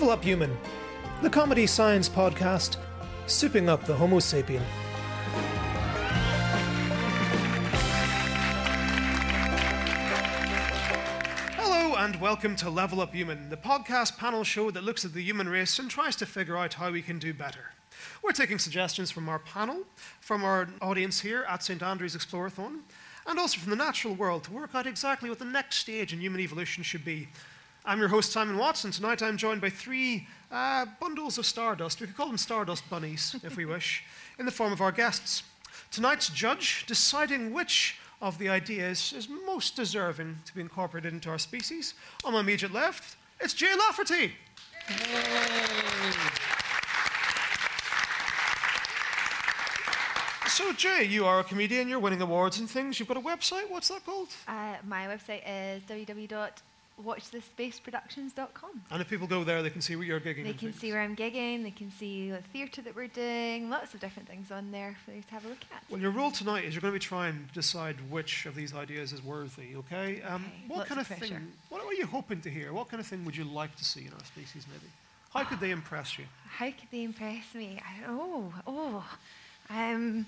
Level Up Human, the comedy science podcast, souping up the Homo sapien. Hello and welcome to Level Up Human, the podcast panel show that looks at the human race and tries to figure out how we can do better. We're taking suggestions from our panel, from our audience here at St Andrews Explorathon, and also from the natural world to work out exactly what the next stage in human evolution should be. I'm your host, Simon Watson. Tonight I'm joined by three uh, bundles of stardust. We could call them stardust bunnies, if we wish, in the form of our guests. Tonight's judge deciding which of the ideas is most deserving to be incorporated into our species. On my immediate left, it's Jay Lafferty. So, Jay, you are a comedian, you're winning awards and things. You've got a website. What's that called? Uh, my website is www.watchthespaceproductions.com. And if people go there, they can see where you're gigging. They can things. see where I'm gigging, they can see the theatre that we're doing, lots of different things on there for you to have a look at. Well, your role tonight is you're going to be trying to decide which of these ideas is worthy, okay? Um, Okay, what lots kind of of, thing, what are you hoping to hear? What kind of thing would you like to see in our species, maybe? How could they impress you? How could they impress me? I don't. Oh, um,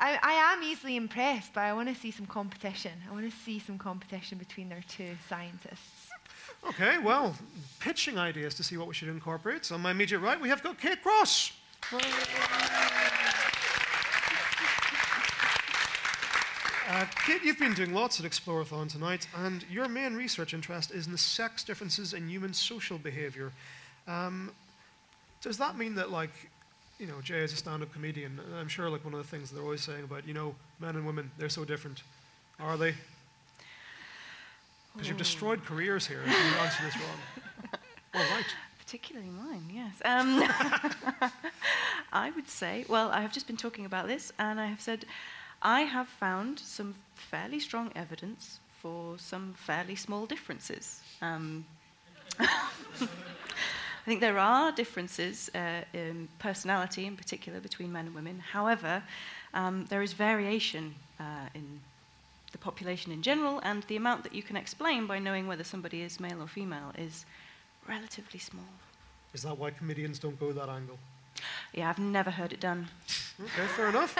I, I am easily impressed, but I want to see some competition. I want to see some competition between our two scientists. Okay, well, pitching ideas to see what we should incorporate. So on my immediate right, we have got Kate Cross. Uh, Kate, you've been doing lots at Explorathon tonight, and your main research interest is in the sex differences in human social behavior. Um, does that mean that, like, you know, Jay is a stand-up comedian, I'm sure, like, one of the things they're always saying about, you know, men and women, they're so different. Are they? Because you've destroyed careers here if you answer this wrong. All right. Particularly mine, yes. Um, I would say, well, I have just been talking about this, and I have said I have found some fairly strong evidence for some fairly small differences. Um, I think there are differences uh, in personality, in particular, between men and women. However, um, there is variation uh, in the population in general, and the amount that you can explain by knowing whether somebody is male or female is relatively small. Is that why comedians don't go that angle? Yeah, I've never heard it done. Okay, fair enough.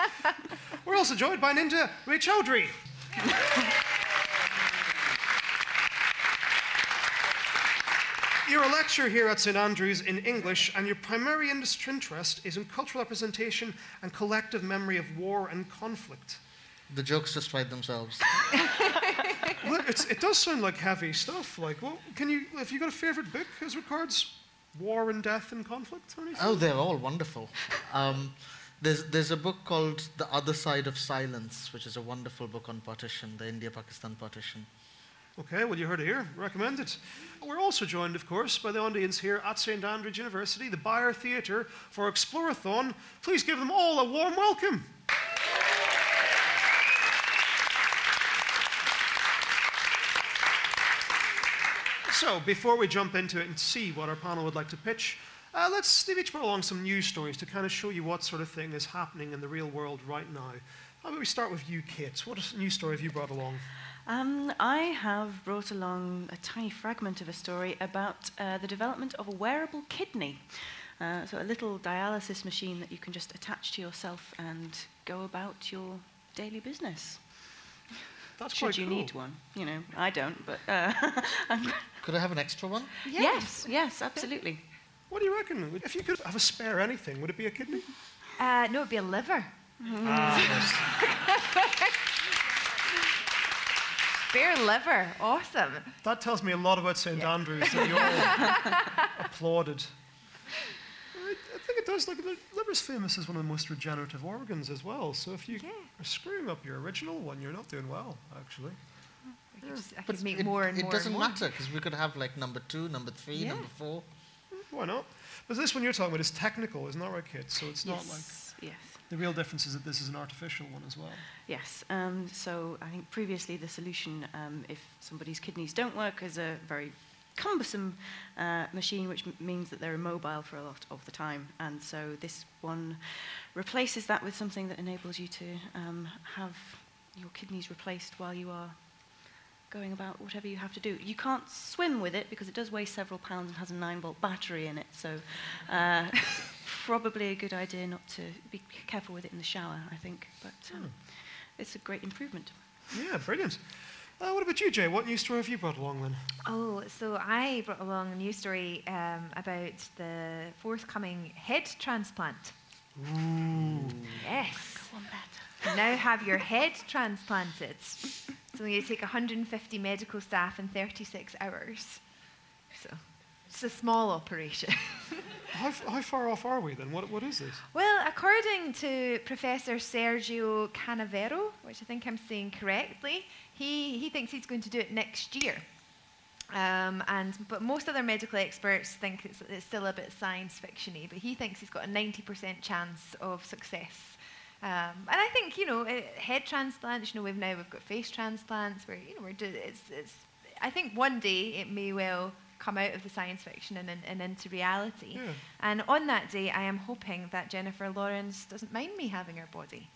We're also joined by Ninja Ray Chaudhry. You're a lecturer here at St Andrews in English, and your primary industry interest is in cultural representation and collective memory of war and conflict. The jokes just write themselves. It's, it does sound like heavy stuff. Like, well, can you, if you got a favorite book as regards war and death and conflict or anything? Oh, they're all wonderful. Um, there's, there's a book called The Other Side of Silence, which is a wonderful book on partition, the India Pakistan partition. Okay, well, you heard it here. Recommend it. We're also joined, of course, by the audience here at St Andrews University, the Byre Theatre, for Explorathon. Please give them all a warm welcome. So, before we jump into it and see what our panel would like to pitch, uh, let's each brought along some news stories to kind of show you what sort of thing is happening in the real world right now. How about we start with you, Kate? What news story have you brought along? Um, I have brought along a tiny fragment of a story about uh, the development of a wearable kidney. Uh, so, a little dialysis machine that you can just attach to yourself and go about your daily business. That's Should quite you cool. need one? You know, I don't, but. Uh, Could I have an extra one? yes, yes, absolutely. What do you reckon? If you could have a spare anything, would it be a kidney? Uh, no, it'd be a liver. Spare liver. Awesome. That tells me a lot about St Andrews that you all applauded. I, I think it does. Like the liver's famous as one of the most regenerative organs as well. So if you Yeah. are screwing up your original one, you're not doing well, actually. I could, just, I But could make it, more and it more. doesn't and more. matter because we could have like number two, number three, Yeah. number four. Why not? But this one you're talking about is technical, isn't that right, Kit? So it's not like yes, yes. the real difference is that this is an artificial one as well. Yes. Um, so I think previously the solution, um, if somebody's kidneys don't work, is a very cumbersome uh, machine, which m- means that they're immobile for a lot of the time. And so this one replaces that with something that enables you to um, have your kidneys replaced while you are going about whatever you have to do. You can't swim with it because it does weigh several pounds and has a 9 volt battery in it. So uh, probably a good idea not to be careful with it in the shower, I think. But um, it's a great improvement. Yeah, brilliant. Uh, what about you, Jay? What news story have you brought along then? Oh, so I brought along a news story um, about the forthcoming head transplant. Ooh. Yes. Now have your head transplanted. So you take 150 medical staff in 36 hours. So it's a small operation. How, f- how far off are we then? What, what is this? Well, according to Professor Sergio Canavero, which I think I'm saying correctly, he, he thinks he's going to do it next year. Um, and, but most other medical experts think it's, it's still a bit science fictiony, but he thinks he's got a 90% chance of success. Um, and I think, you know, eh, head transplants, you know, we've now we've got face transplants where, you know, we're do, it's, it's, I think one day it may well come out of the science fiction and, and, and into reality. Yeah. And on that day, I am hoping that Jennifer Lawrence doesn't mind me having her body.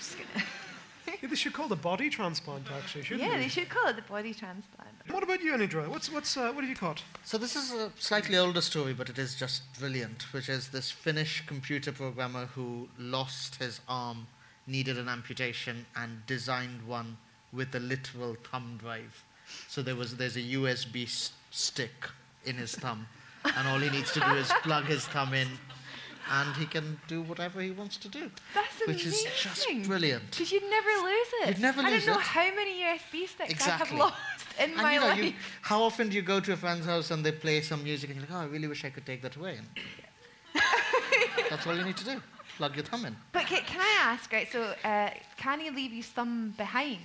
Just gonna Yeah, they should call it a body transplant, actually, shouldn't yeah, they? they should call it the body transplant. What about you, Anindya? What's, what's, uh, what have you caught? So this is a slightly older story, but it is just brilliant, which is this Finnish computer programmer who lost his arm, needed an amputation, and designed one with a literal thumb drive. So there was there's a USB s- stick in his thumb, and all he needs to do is plug his thumb in, and he can do whatever he wants to do. That's which is just brilliant. Because you'd never lose it. You'd never lose it. I don't know it. how many USB sticks Exactly. I have lost in And my you know, life. you, how often do you go to a friend's house and they play some music and you're like, oh, I really wish I could take that away. That's all you need to do. Plug your thumb in. But can, can I ask, right? So, uh, can he leave his thumb behind?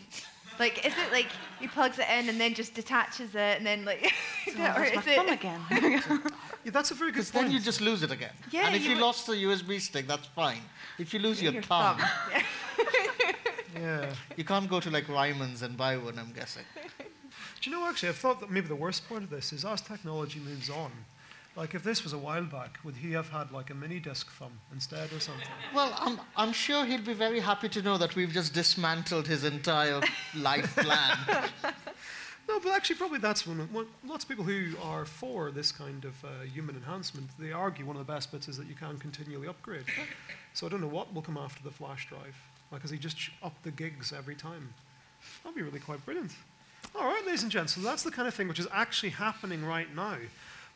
Like, is it like he plugs it in and then just detaches it and then like, So or that's is my it? thumb again. Yeah, that's a very good point. then you just lose it again. Yeah, and if you you, lost the USB stick, that's fine. If you lose your, Your thumb, thumb. yeah. you can't go to like Ryman's and buy one, I'm guessing. Do you know, actually, I've thought that maybe the worst part of this is as technology moves on, like if this was a while back, would he have had like a mini disc thumb instead or something? Well, I'm, I'm sure he'd be very happy to know that we've just dismantled his entire life plan. No, but actually, probably that's one. one lots of people who are for this kind of uh, human enhancement, they argue one of the best bits is that you can continually upgrade. So I don't know what will come after the flash drive, Like because he just ch- up the gigs every time. That'll be really quite brilliant. All right, ladies and gents, so that's the kind of thing which is actually happening right now.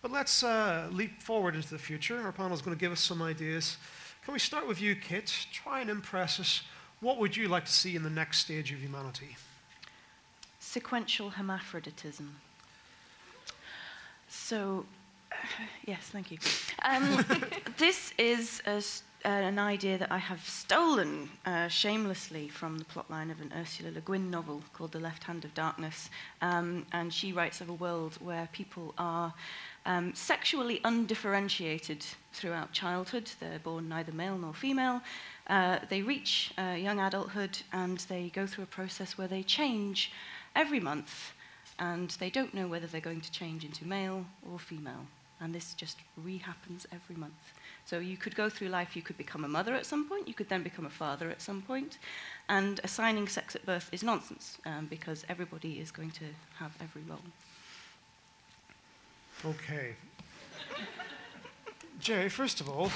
But let's uh, leap forward into the future. Our panel is going to give us some ideas. Can we start with you, Kit? Try and impress us. What would you like to see in the next stage of humanity? Sequential hermaphroditism. So, yes, thank you. Um, this is a an idea that I have stolen uh, shamelessly from the plotline of an Ursula Le Guin novel called The Left Hand of Darkness. Um, and she writes of a world where people are um, sexually undifferentiated throughout childhood. They're born neither male nor female. Uh, they reach uh, young adulthood and they go through a process where they change every month and they don't know whether they're going to change into male or female. And this just rehappens every month. So you could go through life, you could become a mother at some point, you could then become a father at some point. and assigning sex at birth is nonsense um, because everybody is going to have every role. Okay. Jay, first of all,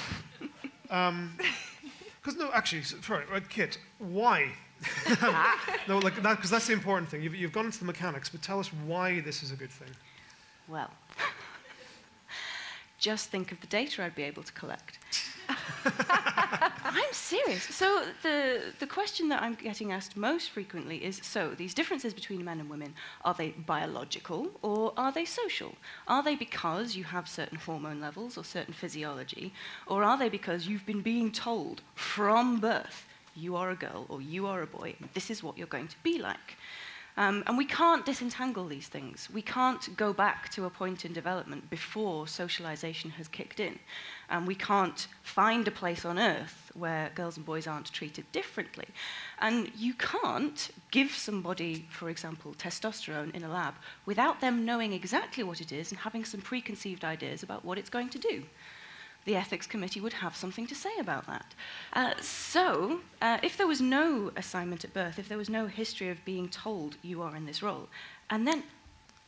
because no, actually, sorry, right, Kit, why? no, like that, because that's the important thing. You've, you've gone into the mechanics, but tell us why this is a good thing. Well, just think of the data I'd be able to collect. I'm serious. So the the question that I'm getting asked most frequently is: so these differences between men and women are they biological or are they social? Are they because you have certain hormone levels or certain physiology, or are they because you've been being told from birth you are a girl or you are a boy and this is what you're going to be like? Um, and we can't disentangle these things. We can't go back to a point in development before socialization has kicked in. And we can't find a place on earth where girls and boys aren't treated differently. And you can't give somebody, for example, testosterone in a lab without them knowing exactly what it is and having some preconceived ideas about what it's going to do. The ethics committee would have something to say about that. Uh, so, uh, if there was no assignment at birth, if there was no history of being told you are in this role, and then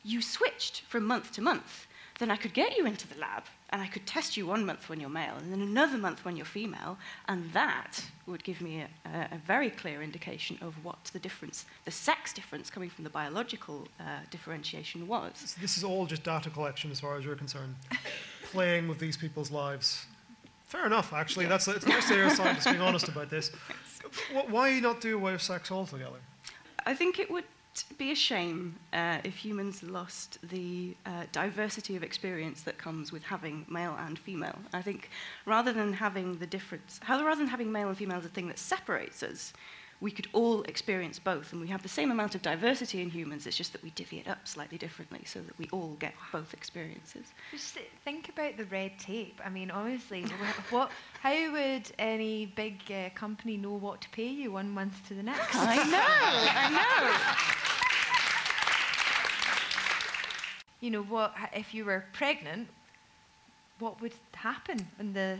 you switched from month to month, then I could get you into the lab and I could test you one month when you're male and then another month when you're female, and that would give me a, a, very clear indication of what the difference, the sex difference coming from the biological uh, differentiation was. So this is all just data collection as far as you're concerned. Playing with these people's lives. Fair enough, actually. That's it's nice to hear a scientist being honest about this. Wh- Why not do away with sex altogether? I think it would be a shame uh, if humans lost the uh, diversity of experience that comes with having male and female. I think rather than having the difference, rather than having male and female as a thing that separates us, we could all experience both, and we have the same amount of diversity in humans. It's just that we divvy it up slightly differently, so that we all get both experiences. Just think about the red tape. I mean, honestly, what? How would any big uh, company know what to pay you one month to the next? I know, I know. You know what? If you were pregnant, what would happen? And the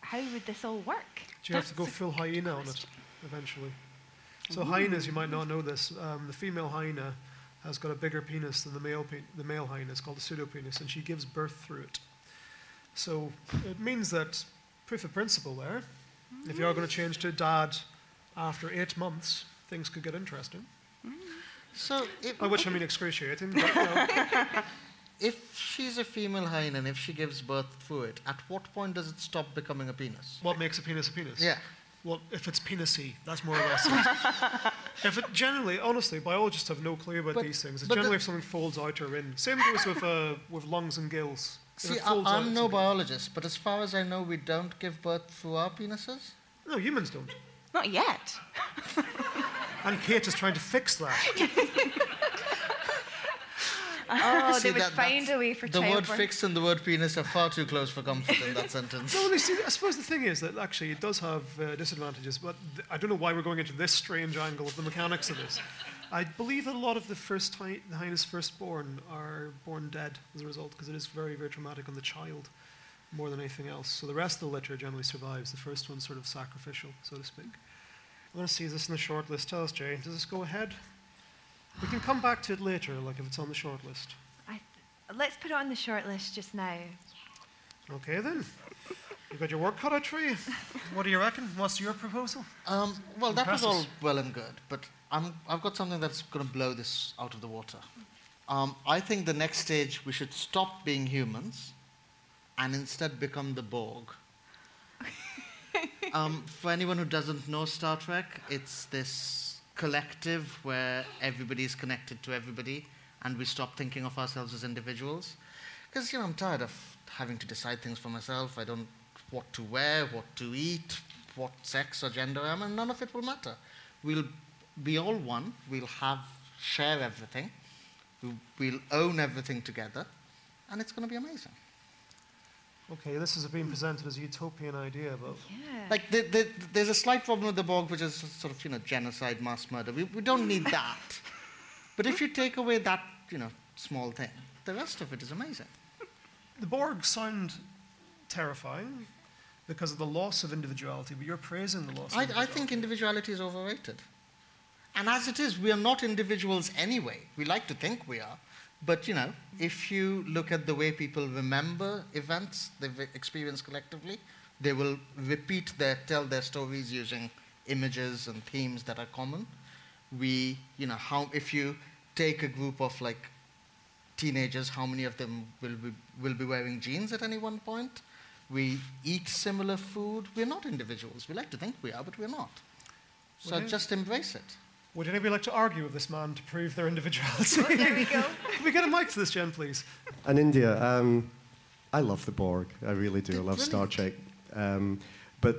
how would this all work? Do you have to go That's full good hyena on it question. Eventually? So hyenas, you might not know this. Um, the female hyena has got a bigger penis than the male pe- the male hyena. It's called a pseudopenis, and she gives birth through it. So it means that proof of principle there. If you are going to change to dad after eight months, things could get interesting. So, if, By which I mean excruciating. But, if she's a female hyena and if she gives birth through it, at what point does it stop becoming a penis? what makes a penis a penis? Yeah. Well, if it's penisy, that's more or less it. if it generally, honestly, biologists have no clue about But- these things. It's but the- generally if something folds out or in. Same goes with, uh, with lungs and gills. See, I, I'm no biologist, but as far as I know, we don't give birth through our penises. No, humans don't. Not yet. And Kate is trying to fix that. Oh, See, they would that- find a way for The word childbirth. fixed and the word penis are far too close for comfort in that sentence. No, see, I suppose the thing is that actually it does have uh, disadvantages, but th- I don't know why we're going into this strange angle of the mechanics of this. I believe that a lot of the first hy- the hyenas firstborn are born dead as a result, because it is very, very traumatic on the child more than anything else. So the rest of the litter generally survives. The first one's sort of sacrificial, so to speak. I want to see this in the short list. Tell us, Jay. Does this go ahead? We can come back to it later, like if it's on the short list. I, let's put it on the short list just now. Okay then. You got your work cut out for you. What do you reckon? What's your proposal? Um, well, that was all well and good, but I'm, I've got something that's going to blow this out of the water. Um, I think the next stage we should stop being humans and instead become the Borg. um, for anyone who doesn't know Star Trek, it's this collective where everybody is connected to everybody and we stop thinking of ourselves as individuals. Because, you know, I'm tired of having to decide things for myself. I don't what to wear, what to eat, what sex or gender I am, and none of it will matter. We'll be all one. We'll have share everything. We'll own everything together, and it's going to be amazing. Okay, this is being presented as a utopian idea, but Yeah. Like the, the, there's a slight problem with the Borg, which is sort of you know genocide, mass murder. We, we don't need that. but if you take away that you know small thing, the rest of it is amazing. the Borg sound terrifying because of the loss of individuality, but you're praising the loss of I, I think individuality is overrated. And as it is, we are not individuals anyway. We like to think we are. But, you know, if you look at the way people remember events they've experienced collectively, they will repeat their, tell their stories using images and themes that are common. We, you know, how, if you take a group of like teenagers, how many of them will be, will be wearing jeans at any one point? We eat similar food. We're not individuals. We like to think we are, but we're not. So Well, just embrace it. Would anybody like to argue with this man to prove their individuality? there we go. Can we get a mic to this gen, please? Anindya, um, I love the Borg. I really do. I love Star Trek. Um, but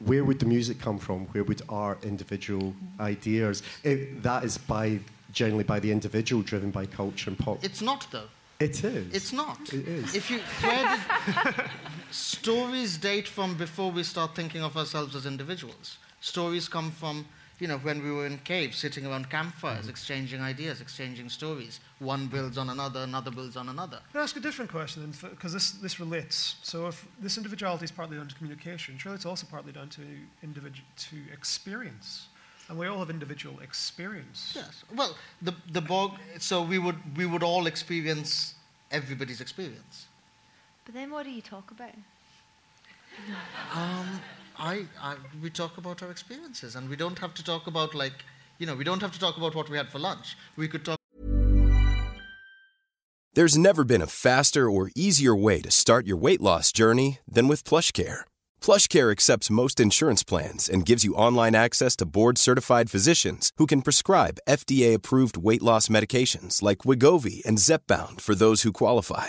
where would the music come from? Where would our individual ideas? It, that is by generally by the individual, driven by culture and pop. It's not, though. it is. It's not. It is. If you where did stories date from before we start thinking of ourselves as individuals? Stories come from you know when we were in caves, sitting around campfires, Mm-hmm. exchanging ideas, exchanging stories. One builds on another, another builds on another. Can I ask a different question because this, this relates. So if this individuality is partly down to communication, surely it's also partly down to individu- to experience. And we all have individual experience. Yes. Well, the the Borg. So we would we would all experience everybody's experience. But then what do you talk about? Um, I, I, we talk about our experiences, and we don't have to talk about like, you know, we don't have to talk about what we had for lunch. We could talk. There's never been a faster or easier way to start your weight loss journey than with PlushCare. PlushCare accepts most insurance plans and gives you online access to board-certified physicians who can prescribe FDA-approved weight loss medications like Wegovy and Zepbound for those who qualify.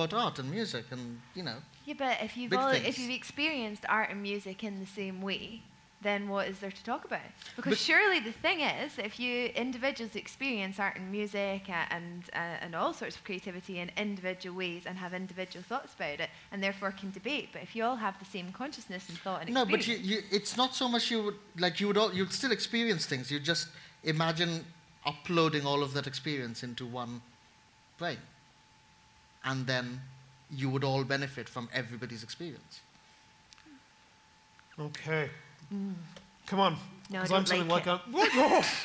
About art and music and you know Yeah, but if you've all, if you've experienced art and music in the same way, then what is there to talk about? Because But- surely the thing is, if you individuals experience art and music and uh, and all sorts of creativity in individual ways and have individual thoughts about it, and therefore can debate. But if you all have the same consciousness and thought and no but you, you, it's not so much you would like you would all, you'd still experience things you just imagine uploading all of that experience into one brain and then you would all benefit from everybody's experience Okay. Come on. No, I'm don't like like, a. What? Oh.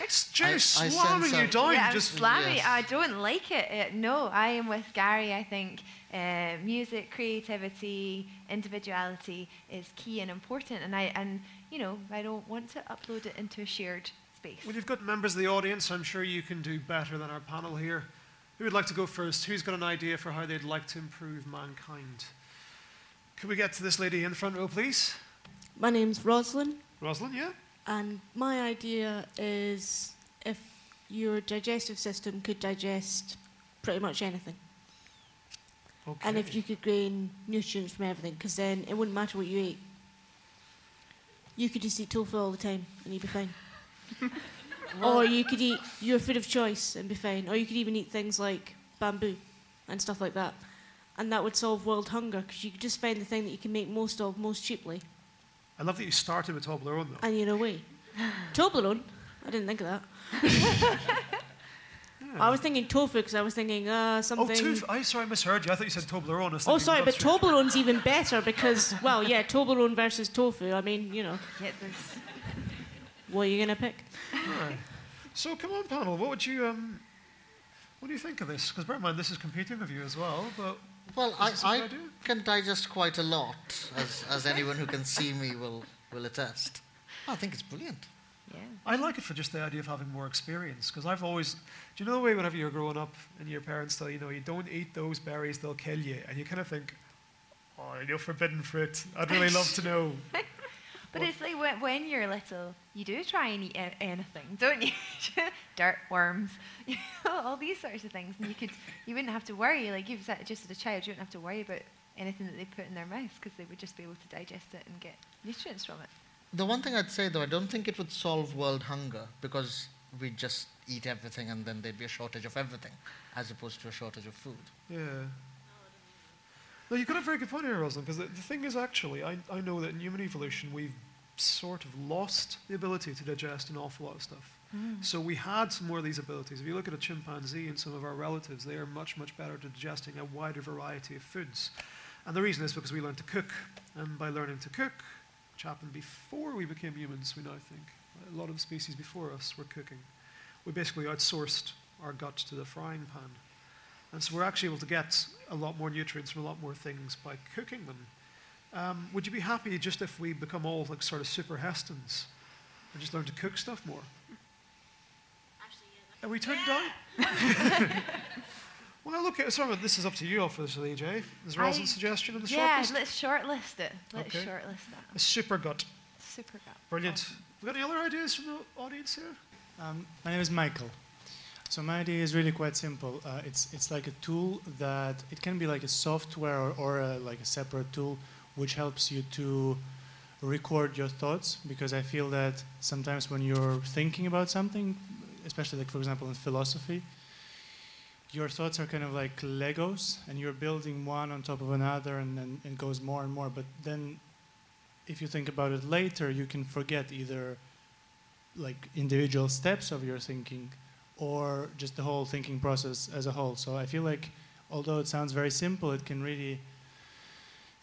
It's Jay I- I slamming sense you a- down. yeah, I'm just slamming. yes. I don't like it. Uh, no, I am with Gary. I think uh, music, creativity, individuality is key and important. And I and you know I don't want to upload it into a shared space. Well, you've got members of the audience. I'm sure you can do better than our panel here. Who would like to go first? Who's got an idea for how they'd like to improve mankind? Could we get to this lady in the front row, please? My name's Roslyn, Rosalind, yeah? and my idea is if your digestive system could digest pretty much anything, Okay. and if you could gain nutrients from everything, because then it wouldn't matter what you ate. You could just eat tofu all the time and you'd be fine. or you could eat your food of choice and be fine. Or you could even eat things like bamboo and stuff like that. And that would solve world hunger because you could just find the thing that you can make most of most cheaply I love that you started with Toblerone, though. and you're away. Toblerone? I didn't think of that. I was thinking tofu because I was thinking uh, Oh, something. tofu. I sorry, I misheard you. I thought you said Toblerone. I was Oh, thinking sorry, but that's Toblerone's even better because, well, yeah, Toblerone versus tofu. I mean, you know, Get this. What are you going to pick? Alright. So come on, panel. What would you um, what do you think of this? Because bear in mind, this is competing with you as well. But Well, is I, this a good I idea? can digest quite a lot, as, as anyone who can see me will, will attest. I think it's brilliant. Yeah. I like it for just the idea of having more experience. Because I've always, do you know the way whenever you're growing up and your parents tell you, know, you don't eat those berries, they'll kill you, and you kind of think, oh, you're forbidden fruit. I'd really love to know. But it's like when, when you're little, you do try and eat a- anything, don't you? Dirt, worms, you know, all these sorts of things, and you could, you wouldn't have to worry. Like you've said, just as a child, you wouldn't have to worry about anything that they put in their mouth because they would just be able to digest it and get nutrients from it. The one thing I'd say, though, I don't think it would solve world hunger because we'd just eat everything and then there'd be a shortage of everything, as opposed to a shortage of food. Yeah. No, you've got a very good point here, Rosalind, because the, the thing is actually, I, I know that in human evolution, we've sort of lost the ability to digest an awful lot of stuff. Mm. So we had some more of these abilities. If you look at a chimpanzee and some of our relatives, they are much, much better at digesting a wider variety of foods. And the reason is because we learned to cook. And by learning to cook, which happened before we became humans, we now think, a lot of species before us were cooking. We basically outsourced our gut to the frying pan. And so we're actually able to get a lot more nutrients from a lot more things by cooking them. Um, would you be happy just if we become all like sort of super Hestons and just learn to cook stuff more? Are we turned down? well, look, at, sorry, this is up to you, obviously, EJ. Is I- Rosalind's suggestion on the yeah, shortlist? let's shortlist it. Let's Okay. shortlist that. A super gut. Super gut. Brilliant. We got any other ideas from the audience here? Um, my name is Michael. So my idea is really quite simple. Uh, it's it's like a tool that it can be like a software or, or a, like a separate tool which helps you to record your thoughts because I feel that sometimes when you're thinking about something, especially like for example in philosophy, your thoughts are kind of like Legos and you're building one on top of another and then it goes more and more. But then if you think about it later, you can forget either like individual steps of your thinking or just the whole thinking process as a whole. So I feel like although it sounds very simple, it can really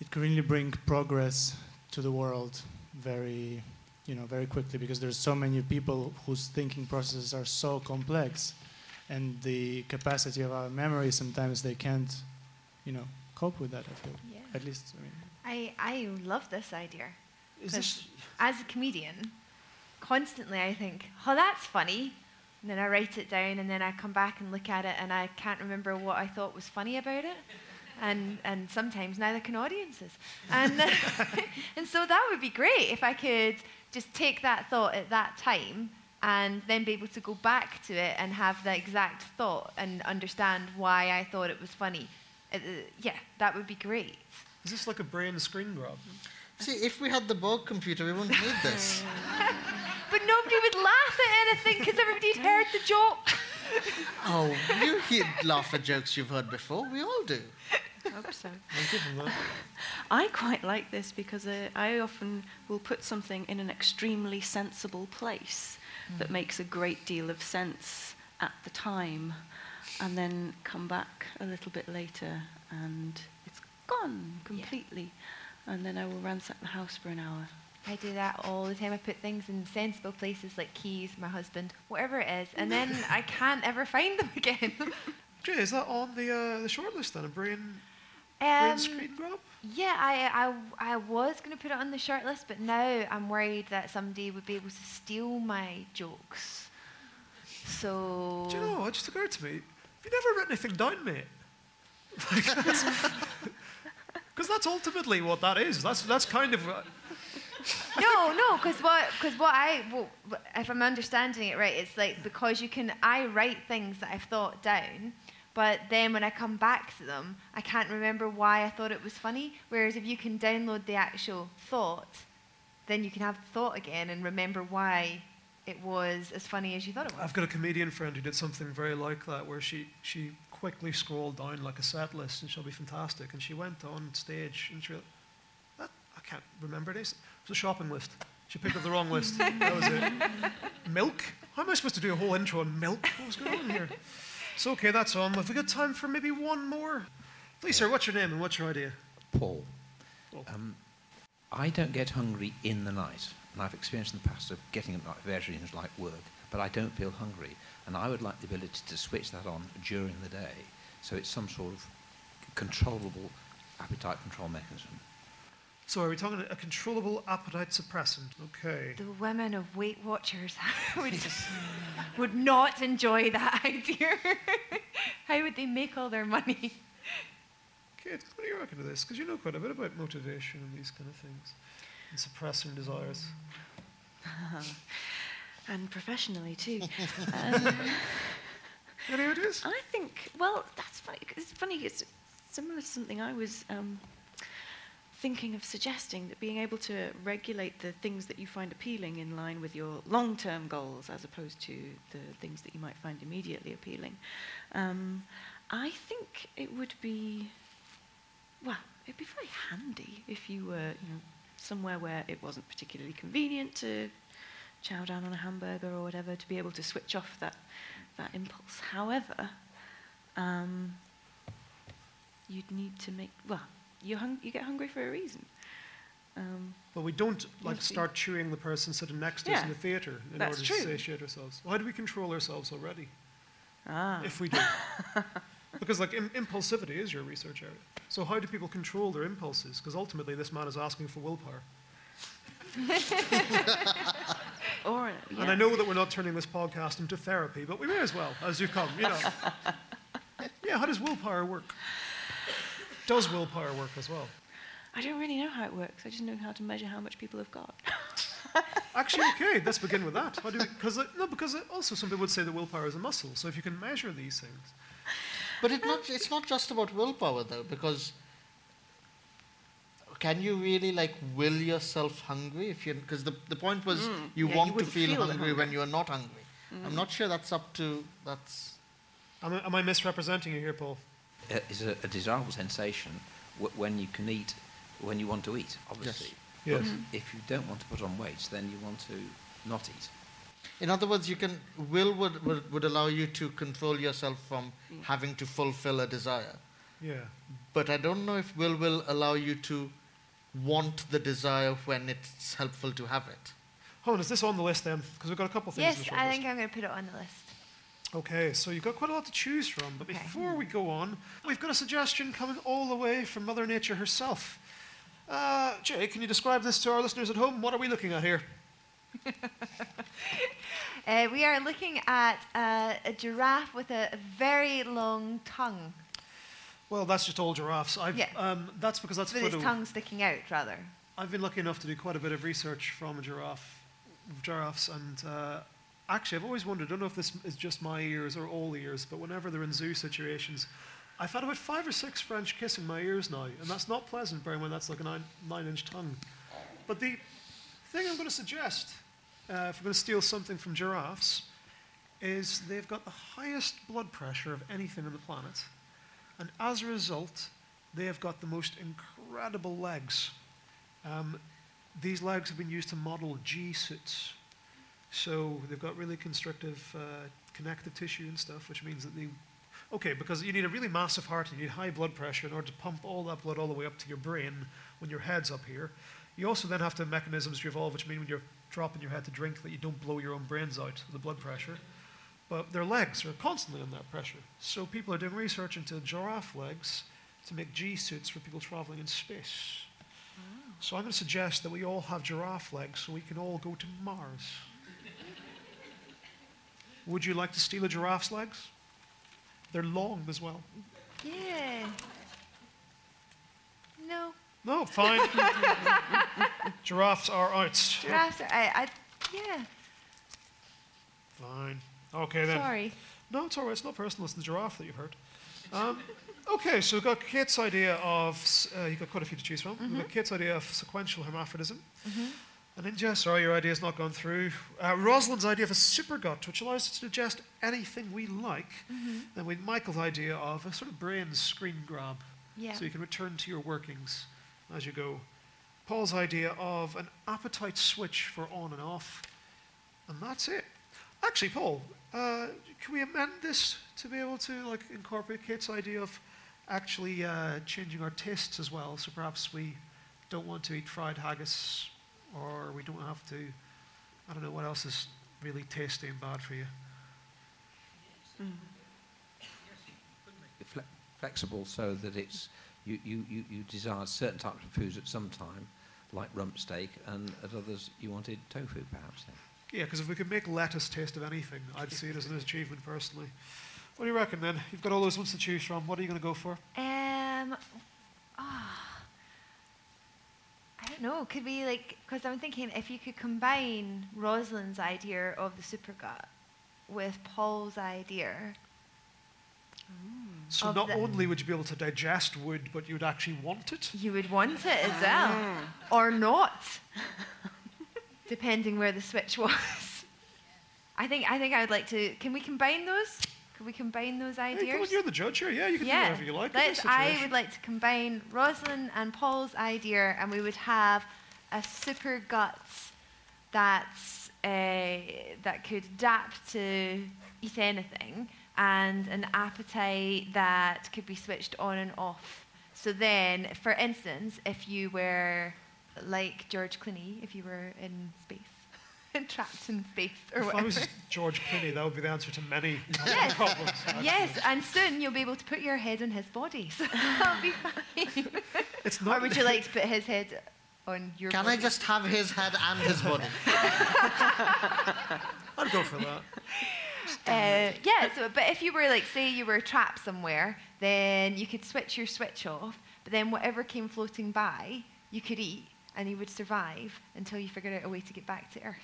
it can really bring progress to the world very you know very quickly because there's so many people whose thinking processes are so complex and the capacity of our memory sometimes they can't you know cope with that I feel Yeah. at least I mean I, I love this idea. This- As a comedian, constantly I think, oh, that's funny. And then I write it down and then I come back and look at it and I can't remember what I thought was funny about it. And, and sometimes neither can audiences. And, and so that would be great if I could just take that thought at that time and then be able to go back to it and have the exact thought and understand why I thought it was funny. Uh, yeah, that would be great. Is this like a brain screen grab? See, if we had the Borg computer, we wouldn't need this. But nobody would laugh at anything because everybody'd heard the joke. oh, you hear, laugh at jokes you've heard before. We all do. hope so. I quite like this because uh, I often will put something in an extremely sensible place that makes a great deal of sense at the time, and then come back a little bit later and it's gone completely. And then I will ransack the house for an hour. I do that all the time. I put things in sensible places like keys, my husband, whatever it is, and then I can't ever find them again. Jay, is that on the uh, the shortlist then? A brain, Um, brain screen grab? Yeah, I, I, I was going to put it on the short list, but now I'm worried that somebody would be able to steal my jokes. So. Do you know? It just occurred to me. Have you never written anything down, mate? Because that's ultimately what that is. That's that's kind of. No, no, because what, cause what I, well, if I'm understanding it right, it's like because you can, I write things that I've thought down, but then when I come back to them, I can't remember why I thought it was funny. Whereas if you can download the actual thought, then you can have the thought again and remember why it was as funny as you thought it was. I've got a comedian friend who did something very like that, where she she quickly scrolled down like a set list, and she'll be fantastic. And she went on stage, and she, can't remember this. It was a shopping list. She picked up the wrong list. That was it. Milk? How am I supposed to do a whole intro on milk? What was going on here? So, okay, that's on. Have we got time for maybe one more? Please, sir, what's your name and what's your idea? Paul. Um, I don't get hungry in the night, and I've experienced in the past of getting up at night for various like work, but I don't feel hungry, and I would like the ability to switch that on during the day, so it's some sort of controllable appetite control mechanism. So, are we talking a controllable appetite suppressant? Okay. The women of Weight Watchers would, would not enjoy that idea. How would they make all their money? Kate, what do you reckon of this? Because you know quite a bit about motivation and these kind of things, and suppressing desires. and professionally too. um, Any ideas? I think, well, that's funny. It's funny, it's similar to something I was um, thinking of suggesting that being able to regulate the things that you find appealing in line with your long term goals as opposed to the things that you might find immediately appealing. Um, I think it would be, well, it'd be very handy if you were, you know, somewhere where it wasn't particularly convenient to chow down on a hamburger or whatever to be able to switch off that, that impulse. However, um, you'd need to make, well, you, hung, you get hungry for a reason. Um, But we don't like start chewing the person sitting next to us in the theatre in order true. to satiate ourselves. Why do we control ourselves already? Ah. If we do. because like Im- impulsivity is your research area. So how do people control their impulses? Because ultimately this man is asking for willpower. or, And I know that we're not turning this podcast into therapy, but we may as well, as you come, you know. yeah, how does willpower work? Does willpower work as well? I don't really know how it works. I just know how to measure how much people have got. Actually, okay, let's begin with that. How do we, cause, it- no, because it- also some people would say that willpower is a muscle. So if you can measure these things, But it not, it's not just about willpower, though, because can you really like will yourself hungry if you because the, the point was Mm, you yeah, you want to wouldn't feel, feel the hungry hunger. when you are not hungry. I'm Mm. not sure that's up to that's. am I, am I misrepresenting you here, Paul? Uh, is a, a desirable sensation w- when you can eat when you want to eat, obviously. Yes. But if you don't want to put on weight, then you want to not eat. In other words, you can will would, would, would allow you to control yourself from having to fulfill a desire. Yeah. But I don't know if will will allow you to want the desire when it's helpful to have it. Hold on, is this on the list then? Because we've got a couple of things. Yes, in the I list. think I'm going to put it on the list. Okay, so you've got quite a lot to choose from. But before we go on, we've got a suggestion coming all the way from Mother Nature herself. Uh, Jay, can you describe this to our listeners at home? What are we looking at here? Uh, we are looking at uh, a giraffe with a, very long tongue. Well, that's just all giraffes. I've, Yeah. um, that's because that's with photo. its tongue sticking out, rather. I've been lucky enough to do quite a bit of research from a giraffe, giraffes, and uh, actually, I've always wondered. I don't know if this is just my ears or all ears, but whenever they're in zoo situations, I've had about five or six French kissing my ears now, and that's not pleasant. Bearing in mind that's like a nine, nine-inch tongue. But the thing I'm going to suggest, uh, if we're going to steal something from giraffes, is they've got the highest blood pressure of anything on the planet, and as a result, they have got the most incredible legs. Um, these legs have been used to model G suits. So they've got really constrictive uh, connective tissue and stuff, which means that they. Okay, because you need a really massive heart and you need high blood pressure in order to pump all that blood all the way up to your brain when your head's up here. You also then have to have mechanisms to evolve, which mean when you're dropping your head to drink that you don't blow your own brains out with the blood pressure. But their legs are constantly under that pressure. So people are doing research into giraffe legs to make G suits for people traveling in space. So I'm going to suggest that we all have giraffe legs so we can all go to Mars. Would you like to steal a giraffe's legs? They're long as well. Yeah. No. No, fine. Giraffes are out. Giraffes are. I, I, yeah. Fine. Okay then. Sorry. No, it's all right. It's not personal. It's the giraffe that you've heard. Um, okay, so we've got Kate's idea of, uh, you've got quite a few to choose from. We've got Kate's idea of sequential hermaphrodism. And Anindya, sorry, your idea's not gone through. Uh, Rosalind's idea of a supergut, which allows us to digest anything we like. And with Michael's idea of a sort of brain screen grab. Yeah. So you can return to your workings as you go. Paul's idea of an appetite switch for on and off. And that's it. Actually, Paul, Uh, can we amend this to be able to like incorporate Kate's idea of actually uh, changing our tastes as well? So perhaps we don't want to eat fried haggis, or we don't have to. I don't know what else is really tasty and bad for you. Mm. Flexible so that it's you, you, you, you desire certain types of foods at some time, like rump steak, and at others you wanted tofu, perhaps. Then. Yeah, because if we could make lettuce taste of anything, I'd see it as an achievement personally. What do you reckon then? You've got all those ones to choose from. What are you going to go for? Um, oh, I don't know. Could we like? Because I'm thinking if you could combine Rosalind's idea of the super gut with Paul's idea. Mm. So not only would you be able to digest wood, but you would actually want it. You would want it as ah. well, or not, depending where the switch was. I think I think I would like to. Can we combine those? Could we combine those Hey, ideas? come on, you're the judge here. Yeah, you can do whatever you like. Let's, I would like to combine Rosalind and Paul's idea, and we would have a super guts that's uh, that could adapt to eat anything, and an appetite that could be switched on and off. So then, for instance, if you were like George Clooney, if you were in space, trapped in space or If I was George Clooney, that would be the answer to many Yes. problems. Yes, and soon you'll be able to put your head on his body, so that'll be fine. It's or not- would you like to put his head on your Can body? I just have his head and his body? I'd go for that. Uh, yeah, so, but if you were like, say you were trapped somewhere, then you could switch your switch off, but then whatever came floating by, you could eat, and you would survive until you figured out a way to get back to Earth.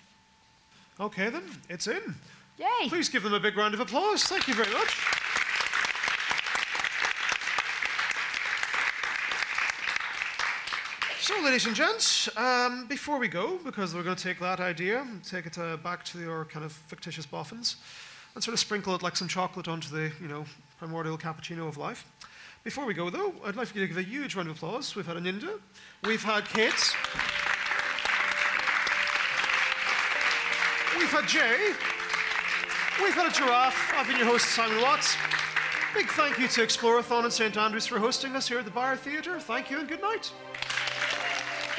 Okay, then, it's in. Yay! Please give them a big round of applause. Thank you very much. So, ladies and gents, um, before we go, because we're going to take that idea and take it uh, back to your kind of fictitious boffins and sort of sprinkle it like some chocolate onto the, you know, primordial cappuccino of life. Before we go, though, I'd like you to give a huge round of applause. We've had Anindya, we've had Kate, had Jay, we've had a giraffe. I've been your host, Simon Watts. Big thank you to Explorathon and St Andrews for hosting us here at the Byre Theatre. Thank you and good night.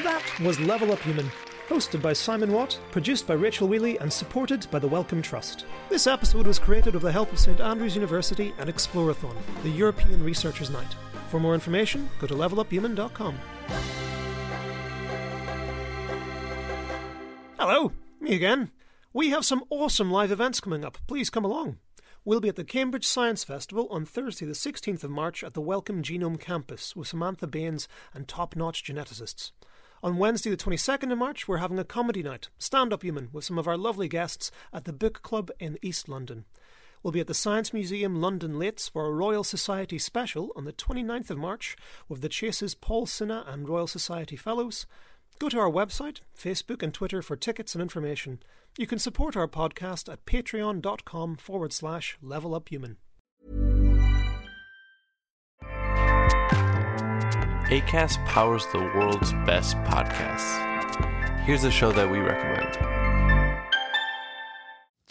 That was Level Up Human, hosted by Simon Watt, produced by Rachel Wheely, and supported by the Wellcome Trust. This episode was created with the help of St Andrews University and Explorathon, the European Researchers' Night. For more information, go to leveluphuman.com. Hello, me again. We have some awesome live events coming up. Please come along. We'll be at the Cambridge Science Festival on Thursday, the 16th of March at the Wellcome Genome Campus with Samantha Baines and top notch geneticists. On Wednesday, the 22nd of March, we're having a comedy night, Stand Up Human, with some of our lovely guests at the Book Club in East London. We'll be at the Science Museum London Lates for a Royal Society special on the 29th of March with the Chase's Paul Sinha and Royal Society Fellows. Go to our website, Facebook, and Twitter for tickets and information. You can support our podcast at patreon.com forward slash leveluphuman. Acast powers the world's best podcasts. Here's a show that we recommend.